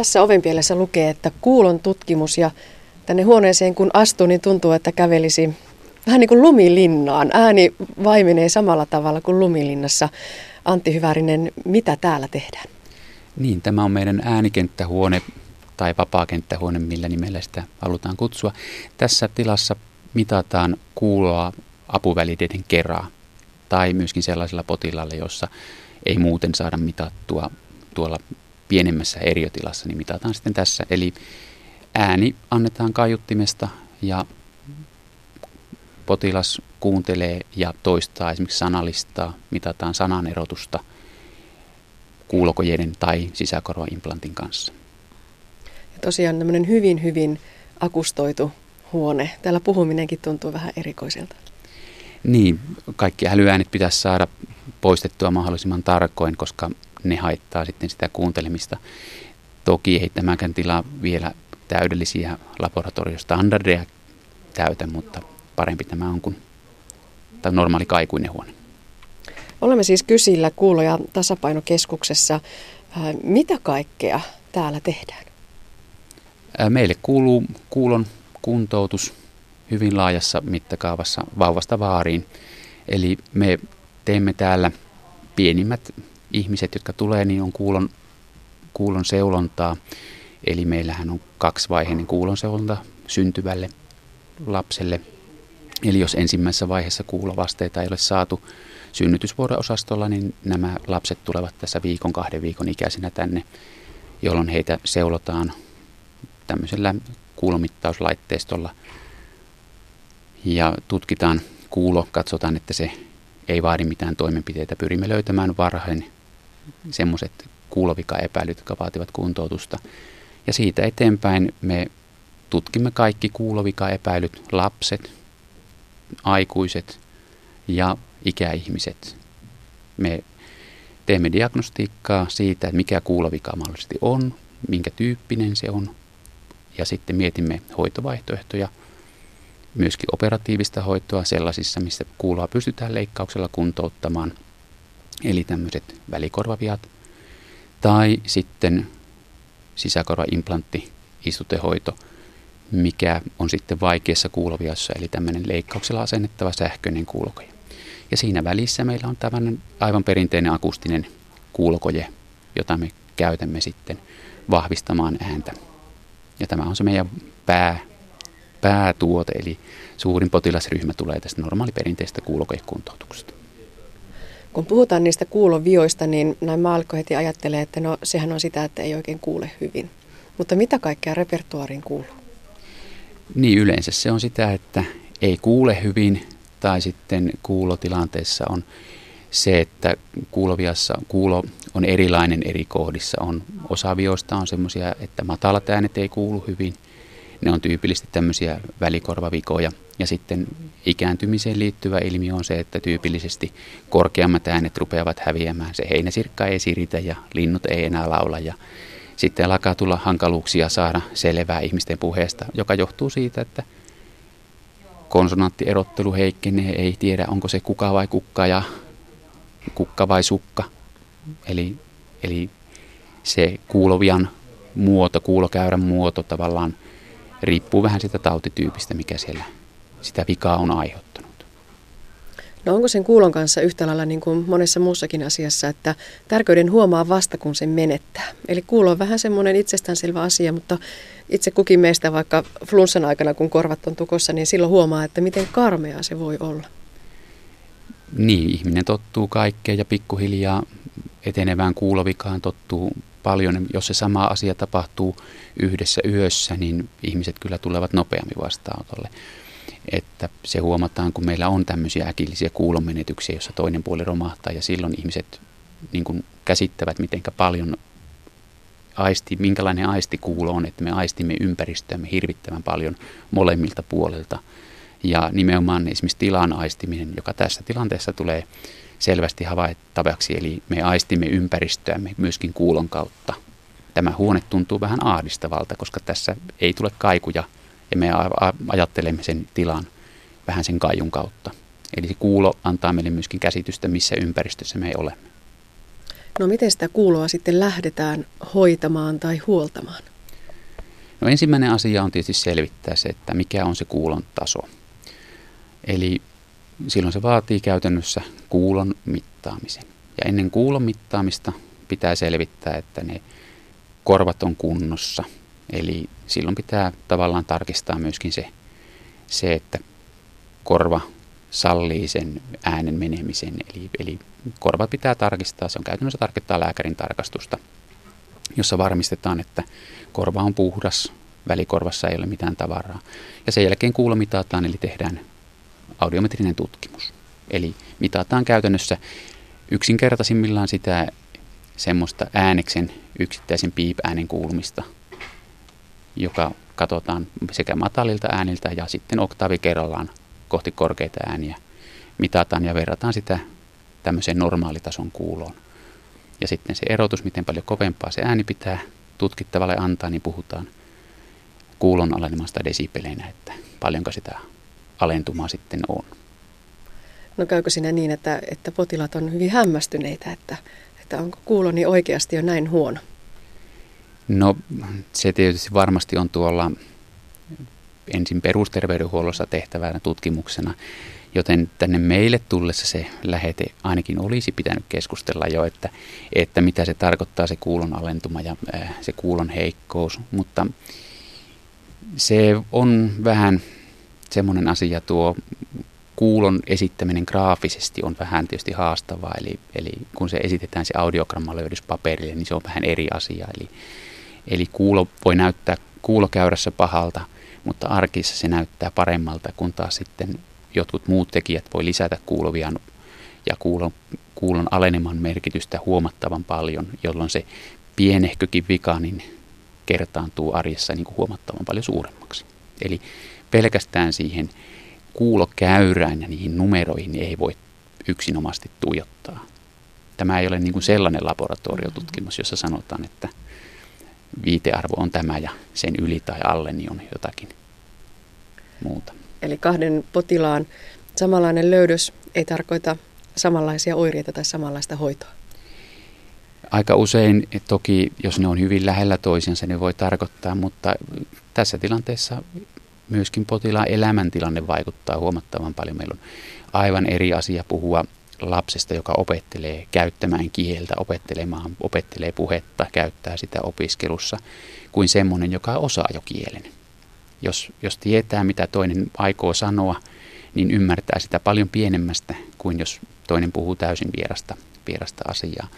Tässä ovenpielessä lukee, että kuulon tutkimus ja tänne huoneeseen kun astuu, niin tuntuu, että kävelisi vähän niin kuin lumilinnaan. Ääni vaimenee samalla tavalla kuin lumilinnassa. Antti Hyvärinen, mitä täällä tehdään? Niin, tämä on meidän äänikenttähuone tai vapaakenttähuone, millä nimellä sitä halutaan kutsua. Tässä tilassa mitataan kuuloa apuvälineiden kerää tai myöskin sellaisella potilaalla, jossa ei muuten saada mitattua tuolla pienemmässä eriotilassa, niin mitataan sitten tässä. Eli ääni annetaan kaiuttimesta ja potilas kuuntelee ja toistaa esimerkiksi sanalistaa, mitataan sananerotusta kuulokojeiden tai sisäkorvaimplantin kanssa. Ja tosiaan tämmöinen hyvin, hyvin akustoitu huone. Täällä puhuminenkin tuntuu vähän erikoiselta. Niin, kaikki älyäänet pitäisi saada poistettua mahdollisimman tarkoin, koska ne haittaa sitten sitä kuuntelemista. Toki ei tämäkään tila vielä täydellisiä laboratoriostandardeja täytä, mutta parempi tämä on kuin tai normaali kaikuinen huone. Olemme siis Kysillä kuulo- ja tasapainokeskuksessa. Äh, mitä kaikkea täällä tehdään? Äh, meille kuuluu kuulon kuntoutus hyvin laajassa mittakaavassa vauvasta vaariin. Eli me teemme täällä pienimmät ihmiset, jotka tulee, niin on kuulon, kuulon seulontaa. Eli meillähän on kaksivaiheinen kuulonseulonta syntyvälle lapselle. Eli jos ensimmäisessä vaiheessa kuulovasteita ei ole saatu synnytysvuoro-osastolla, niin nämä lapset tulevat tässä viikon, kahden viikon ikäisenä tänne, jolloin heitä seulotaan tämmöisellä kuulomittauslaitteistolla ja tutkitaan kuulo, katsotaan, että se ei vaadi mitään toimenpiteitä. Pyrimme löytämään varhain semmoiset kuulovika-epäilyt, jotka vaativat kuntoutusta. Ja siitä eteenpäin me tutkimme kaikki kuulovika-epäilyt, lapset, aikuiset ja ikäihmiset. Me teemme diagnostiikkaa siitä, että mikä kuulovika mahdollisesti on, minkä tyyppinen se on, ja sitten mietimme hoitovaihtoehtoja, myöskin operatiivista hoitoa sellaisissa, missä kuuloa pystytään leikkauksella kuntouttamaan, eli tämmöiset välikorvaviat, tai sitten sisäkorvaimplantti, istutehoito, mikä on sitten vaikeassa kuuloviassa, eli tämmöinen leikkauksella asennettava sähköinen kuulokoje. Ja siinä välissä meillä on tämmöinen aivan perinteinen akustinen kuulokoje, jota me käytämme sitten vahvistamaan ääntä. Ja tämä on se meidän pää, päätuote, eli suurin potilasryhmä tulee tästä normaaliperinteistä kuulokojekuntoutuksesta. Kun puhutaan niistä kuulovioista, niin näin maallikko heti ajattelee, että no sehän on sitä, että ei oikein kuule hyvin. Mutta mitä kaikkea repertuariin kuuluu? Niin yleensä se on sitä, että ei kuule hyvin tai sitten kuulotilanteessa on se, että kuuloviassa kuulo on erilainen eri kohdissa. On, osa vioista on semmoisia, että matalat äänet ei kuulu hyvin. Ne on tyypillisesti tämmöisiä välikorvavikoja. Ja sitten ikääntymiseen liittyvä ilmiö on se, että tyypillisesti korkeammat äänet rupeavat häviämään. Se heinäsirkka ei siritä ja linnut ei enää laula. Ja sitten alkaa tulla hankaluuksia saada selvää ihmisten puheesta, joka johtuu siitä, että konsonanttierottelu heikkenee, ei tiedä onko se kuka vai kukka ja kukka vai sukka. Eli, eli se kuulovian muoto, kuulokäyrän muoto tavallaan riippuu vähän sitä tautityypistä, mikä siellä sitä vikaa on aiheuttanut. No onko sen kuulon kanssa yhtä lailla niin kuin monessa muussakin asiassa, että tärkeyden huomaa vasta kun sen menettää? Eli kuulo on vähän semmoinen itsestäänselvä asia, mutta itse kukin meistä vaikka flunssan aikana, kun korvat on tukossa, niin silloin huomaa, että miten karmeaa se voi olla. Niin, ihminen tottuu kaikkeen ja pikkuhiljaa etenevään kuulovikaan tottuu paljon. Jos se sama asia tapahtuu yhdessä yössä, niin ihmiset kyllä tulevat nopeammin vastaanotolle. Että se huomataan, kun meillä on tämmöisiä äkillisiä kuulomenetyksiä, jossa toinen puoli romahtaa ja silloin ihmiset niin kuin käsittävät, miten paljon aisti, minkälainen aistikuulo on, että me aistimme ympäristöämme hirvittävän paljon molemmilta puolilta – ja nimenomaan esimerkiksi tilan aistiminen, joka tässä tilanteessa tulee selvästi havaittavaksi, eli me aistimme ympäristöämme myöskin kuulon kautta. Tämä huone tuntuu vähän ahdistavalta, koska tässä ei tule kaikuja ja me ajattelemme sen tilan vähän sen kaijun kautta. Eli se kuulo antaa meille myöskin käsitystä, missä ympäristössä me olemme. No miten sitä kuuloa sitten lähdetään hoitamaan tai huoltamaan? No ensimmäinen asia on tietysti selvittää se, että mikä on se kuulon taso. Eli silloin se vaatii käytännössä kuulon mittaamisen. Ja ennen kuulon mittaamista pitää selvittää, että ne korvat on kunnossa. Eli silloin pitää tavallaan tarkistaa myöskin se, se että korva sallii sen äänen menemisen. Eli, eli korvat pitää tarkistaa, se on käytännössä tarkoittaa lääkärin tarkastusta, jossa varmistetaan, että korva on puhdas, välikorvassa ei ole mitään tavaraa. Ja sen jälkeen kuulo mitataan, eli tehdään audiometrinen tutkimus. Eli mitataan käytännössä yksinkertaisimmillaan sitä semmoista ääneksen yksittäisen piip-äänen kuulumista, joka katsotaan sekä matalilta ääniltä ja sitten oktaavi kerrallaan kohti korkeita ääniä. Mitataan ja verrataan sitä tämmöiseen normaalitason kuuloon. Ja sitten se erotus, miten paljon kovempaa se ääni pitää tutkittavalle antaa, niin puhutaan kuulon alenemasta desibeleinä, että paljonko sitä alentumaa sitten on. No käykö siinä niin, että, että potilaat on hyvin hämmästyneitä, että, että onko kuuloni oikeasti jo näin huono? No se tietysti varmasti on tuolla ensin perusterveydenhuollossa tehtävänä tutkimuksena, joten tänne meille tullessa se lähete ainakin olisi pitänyt keskustella jo, että, että mitä se tarkoittaa se kuulon alentuma ja se kuulon heikkous, mutta se on vähän semmoinen asia tuo kuulon esittäminen graafisesti on vähän tietysti haastavaa, eli, eli kun se esitetään se audiogramma löydys paperille, niin se on vähän eri asia. Eli, eli kuulo voi näyttää kuulokäyrässä pahalta, mutta arkissa se näyttää paremmalta, kun taas sitten jotkut muut tekijät voi lisätä kuulovia ja kuulon, kuulon aleneman merkitystä huomattavan paljon, jolloin se pienehkökin vika niin kertaantuu arjessa niin kuin huomattavan paljon suuremmaksi. Eli pelkästään siihen kuulokäyrään ja niihin numeroihin ei voi yksinomasti tuijottaa. Tämä ei ole niin kuin sellainen laboratoriotutkimus, jossa sanotaan, että viitearvo on tämä ja sen yli tai alle niin on jotakin muuta. Eli kahden potilaan samanlainen löydös ei tarkoita samanlaisia oireita tai samanlaista hoitoa? Aika usein toki, jos ne on hyvin lähellä toisiansa, ne voi tarkoittaa, mutta tässä tilanteessa myöskin potilaan elämäntilanne vaikuttaa huomattavan paljon. Meillä on aivan eri asia puhua lapsesta, joka opettelee käyttämään kieltä, opettelemaan, opettelee puhetta, käyttää sitä opiskelussa, kuin semmoinen, joka osaa jo kielen. Jos, jos tietää, mitä toinen aikoo sanoa, niin ymmärtää sitä paljon pienemmästä kuin jos toinen puhuu täysin vierasta, vierasta asiaa.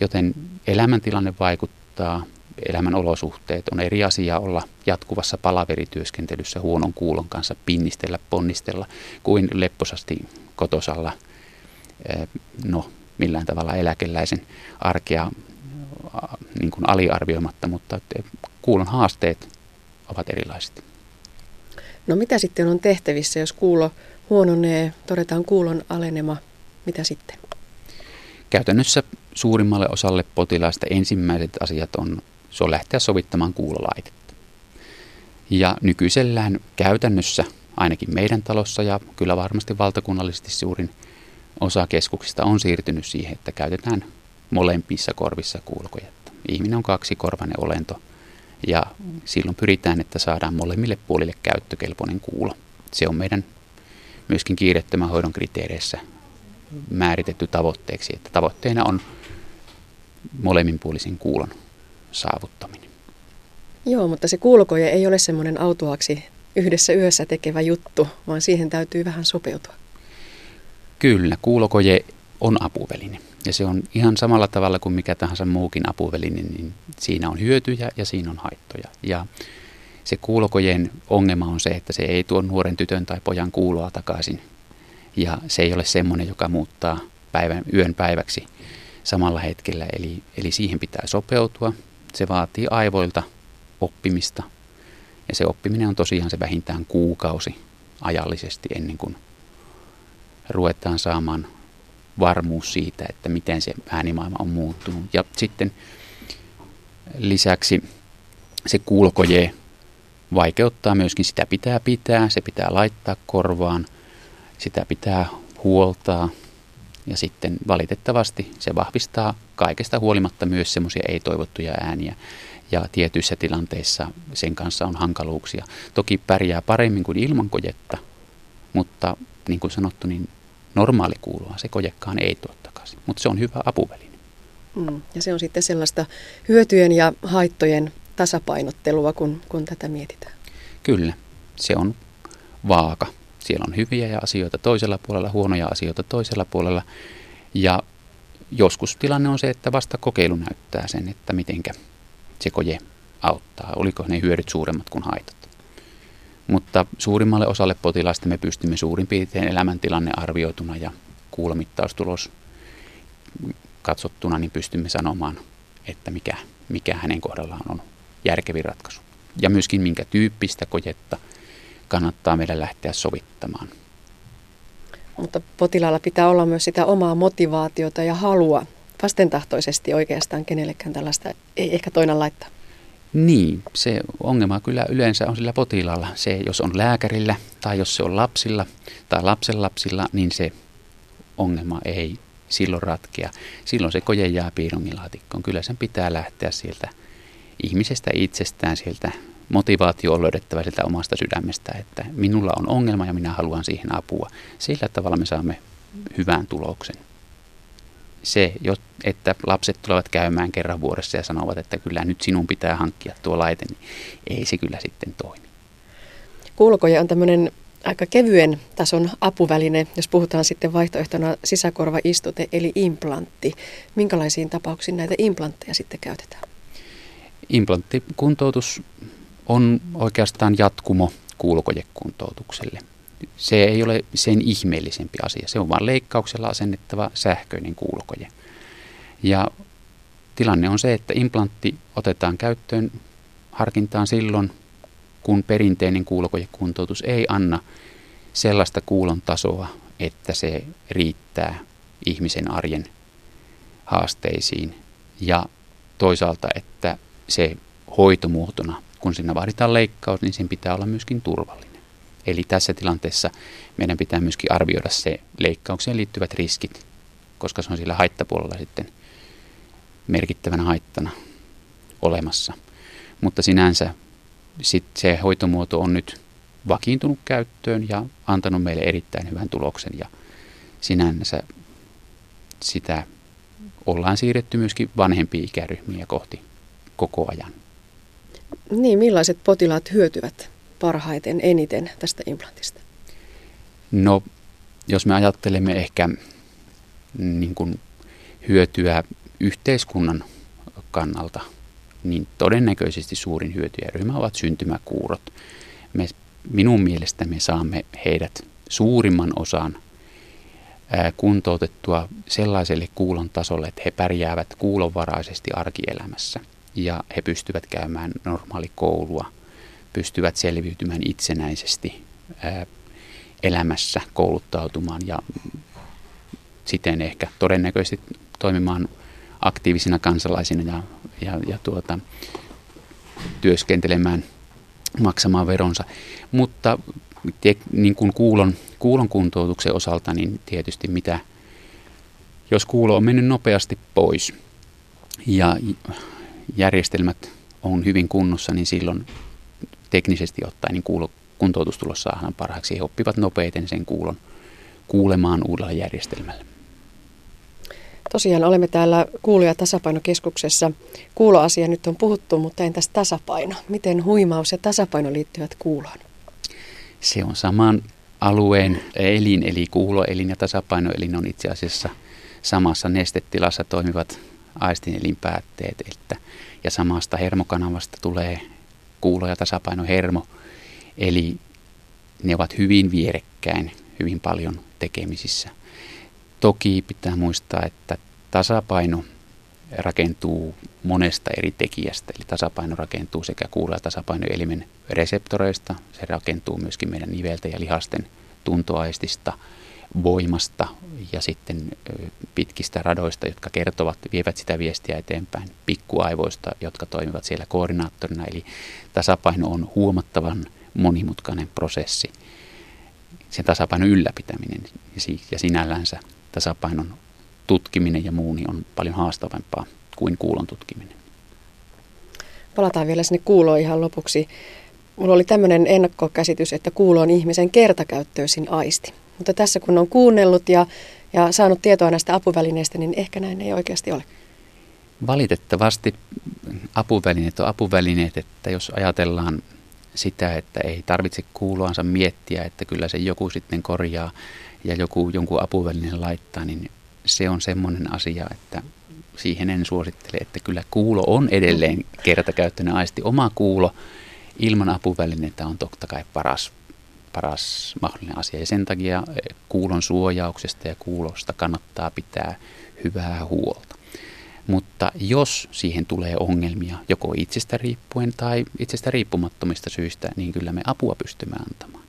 Joten elämäntilanne vaikuttaa, elämän olosuhteet on eri asia olla jatkuvassa palaverityöskentelyssä huonon kuulon kanssa, pinnistellä, ponnistella, kuin lepposasti kotosalla, eh, no millään tavalla eläkeläisen arkea niin kuin aliarvioimatta, mutta kuulon haasteet ovat erilaiset. No mitä sitten on tehtävissä, jos kuulo huononee, todetaan kuulon alenema, mitä sitten? Käytännössä suurimmalle osalle potilaista ensimmäiset asiat on, se on lähteä sovittamaan kuulolaitetta. Ja nykyisellään käytännössä, ainakin meidän talossa ja kyllä varmasti valtakunnallisesti suurin osa keskuksista on siirtynyt siihen, että käytetään molempissa korvissa kuulokojetta. Ihminen on kaksi korvainen olento ja silloin pyritään, että saadaan molemmille puolille käyttökelpoinen kuulo. Se on meidän myöskin kiirettömän hoidon kriteereissä määritetty tavoitteeksi, että tavoitteena on molemminpuolisen kuulon saavuttaminen. Joo, mutta se kuulokoje ei ole semmoinen autuaksi yhdessä yössä tekevä juttu, vaan siihen täytyy vähän sopeutua. Kyllä, kuulokoje on apuväline. Ja se on ihan samalla tavalla kuin mikä tahansa muukin apuväline, niin siinä on hyötyjä ja siinä on haittoja. Ja se kuulokojen ongelma on se, että se ei tuo nuoren tytön tai pojan kuuloa takaisin. Ja se ei ole semmoinen, joka muuttaa päivän, yön päiväksi samalla hetkellä. Eli, eli siihen pitää sopeutua. Se vaatii aivoilta oppimista. Ja se oppiminen on tosiaan se vähintään kuukausi ajallisesti ennen kuin ruvetaan saamaan varmuus siitä, että miten se äänimaailma on muuttunut. Ja sitten lisäksi se kuulokoje vaikeuttaa myöskin, sitä pitää pitää, se pitää laittaa korvaan, sitä pitää huoltaa ja sitten valitettavasti se vahvistaa kaikesta huolimatta myös semmoisia ei-toivottuja ääniä ja tietyissä tilanteissa sen kanssa on hankaluuksia. Toki pärjää paremmin kuin ilman kojetta, mutta niin kuin sanottu, niin normaali kuulua se kojekaan ei tuo takaisin, mutta se on hyvä apuväline. Mm, ja se on sitten sellaista hyötyjen ja haittojen tasapainottelua, kun, kun tätä mietitään. Kyllä, se on vaaka. Siellä on hyviä ja asioita toisella puolella, huonoja asioita toisella puolella. Ja joskus tilanne on se, että vasta kokeilu näyttää sen, että mitenkä se koje auttaa. Oliko ne hyödyt suuremmat kuin haitat. Mutta suurimmalle osalle potilaista me pystymme suurin piirtein elämäntilanne arvioituna ja kuulomittaustulos katsottuna, niin pystymme sanomaan, että mikä, mikä hänen kohdallaan on järkevin ratkaisu. Ja myöskin minkä tyyppistä kojetta kannattaa meidän lähteä sovittamaan. Mutta potilaalla pitää olla myös sitä omaa motivaatiota ja halua vastentahtoisesti oikeastaan kenellekään tällaista ei ehkä toinen laittaa. Niin, se ongelma kyllä yleensä on sillä potilaalla. Se, jos on lääkärillä tai jos se on lapsilla tai lapsenlapsilla, niin se ongelma ei silloin ratkea. Silloin se koje jää piirongilaatikkoon. Kyllä sen pitää lähteä sieltä ihmisestä itsestään, sieltä motivaatio on löydettävä sieltä omasta sydämestä, että minulla on ongelma ja minä haluan siihen apua. Sillä tavalla me saamme hyvän tuloksen. Se, että lapset tulevat käymään kerran vuodessa ja sanovat, että kyllä nyt sinun pitää hankkia tuo laite, niin ei se kyllä sitten toimi. Kuulokoja on tämmöinen aika kevyen tason apuväline, jos puhutaan sitten vaihtoehtona sisäkorvaistute eli implantti. Minkälaisiin tapauksiin näitä implantteja sitten käytetään? Implanttikuntoutus on oikeastaan jatkumo kuulokojekuntoutukselle. Se ei ole sen ihmeellisempi asia. Se on vain leikkauksella asennettava sähköinen kuulokoje. Ja tilanne on se, että implantti otetaan käyttöön harkintaan silloin, kun perinteinen kuulokojekuntoutus ei anna sellaista kuulon tasoa, että se riittää ihmisen arjen haasteisiin ja toisaalta, että se hoitomuotona, kun siinä vaaditaan leikkaus, niin sen pitää olla myöskin turvallinen. Eli tässä tilanteessa meidän pitää myöskin arvioida se leikkaukseen liittyvät riskit, koska se on sillä haittapuolella sitten merkittävänä haittana olemassa. Mutta sinänsä sit se hoitomuoto on nyt vakiintunut käyttöön ja antanut meille erittäin hyvän tuloksen ja sinänsä sitä ollaan siirretty myöskin vanhempia ikäryhmiä kohti koko ajan. Niin, millaiset potilaat hyötyvät parhaiten, eniten tästä implantista? No, jos me ajattelemme ehkä niin kuin hyötyä yhteiskunnan kannalta, niin todennäköisesti suurin hyötyjäryhmä ovat syntymäkuurot. Me, minun mielestä me saamme heidät suurimman osan kuntoutettua sellaiselle kuulon tasolle, että he pärjäävät kuulonvaraisesti arkielämässä – ja he pystyvät käymään normaali koulua, pystyvät selviytymään itsenäisesti elämässä, kouluttautumaan ja siten ehkä todennäköisesti toimimaan aktiivisina kansalaisina ja, ja, ja tuota, työskentelemään, maksamaan veronsa. Mutta te, niin kuin kuulon, kuulon kuntoutuksen osalta, niin tietysti mitä, jos kuulo on mennyt nopeasti pois ja järjestelmät on hyvin kunnossa, niin silloin teknisesti ottaen niin kuulo, kuntoutustulos saadaan parhaaksi. He oppivat nopeiten sen kuulon kuulemaan uudella järjestelmällä. Tosiaan olemme täällä kuulo- ja tasapainokeskuksessa. Kuuloasia nyt on puhuttu, mutta entäs tasapaino? Miten huimaus ja tasapaino liittyvät kuuloon? Se on saman alueen elin, eli kuuloelin ja tasapainoelin on itse asiassa samassa nestetilassa toimivat aistin elinpäätteet, että, ja samasta hermokanavasta tulee kuulo- ja tasapainohermo, eli ne ovat hyvin vierekkäin, hyvin paljon tekemisissä. Toki pitää muistaa, että tasapaino rakentuu monesta eri tekijästä, eli tasapaino rakentuu sekä kuulo- ja tasapainoelimen reseptoreista, se rakentuu myöskin meidän niveltä ja lihasten tuntoaistista – voimasta ja sitten pitkistä radoista, jotka kertovat, vievät sitä viestiä eteenpäin, pikkuaivoista, jotka toimivat siellä koordinaattorina. Eli tasapaino on huomattavan monimutkainen prosessi. Sen tasapainon ylläpitäminen ja sinällänsä tasapainon tutkiminen ja muu niin on paljon haastavampaa kuin kuulon tutkiminen. Palataan vielä sinne kuuloon ihan lopuksi. Mulla oli tämmöinen ennakkokäsitys, että kuulo on ihmisen kertakäyttöisin aisti. Mutta tässä kun on kuunnellut ja, ja saanut tietoa näistä apuvälineistä, niin ehkä näin ei oikeasti ole. Valitettavasti apuvälineet on apuvälineet, että jos ajatellaan sitä, että ei tarvitse kuuloansa miettiä, että kyllä se joku sitten korjaa ja joku jonkun apuvälineen laittaa, niin se on semmoinen asia, että siihen en suosittele, että kyllä kuulo on edelleen kertakäyttöinen aisti. Oma kuulo ilman apuvälineitä on totta kai paras, paras mahdollinen asia. Ja sen takia eh, kuulon suojauksesta ja kuulosta kannattaa pitää hyvää huolta. Mutta jos siihen tulee ongelmia joko itsestä riippuen tai itsestä riippumattomista syistä, niin kyllä me apua pystymme antamaan.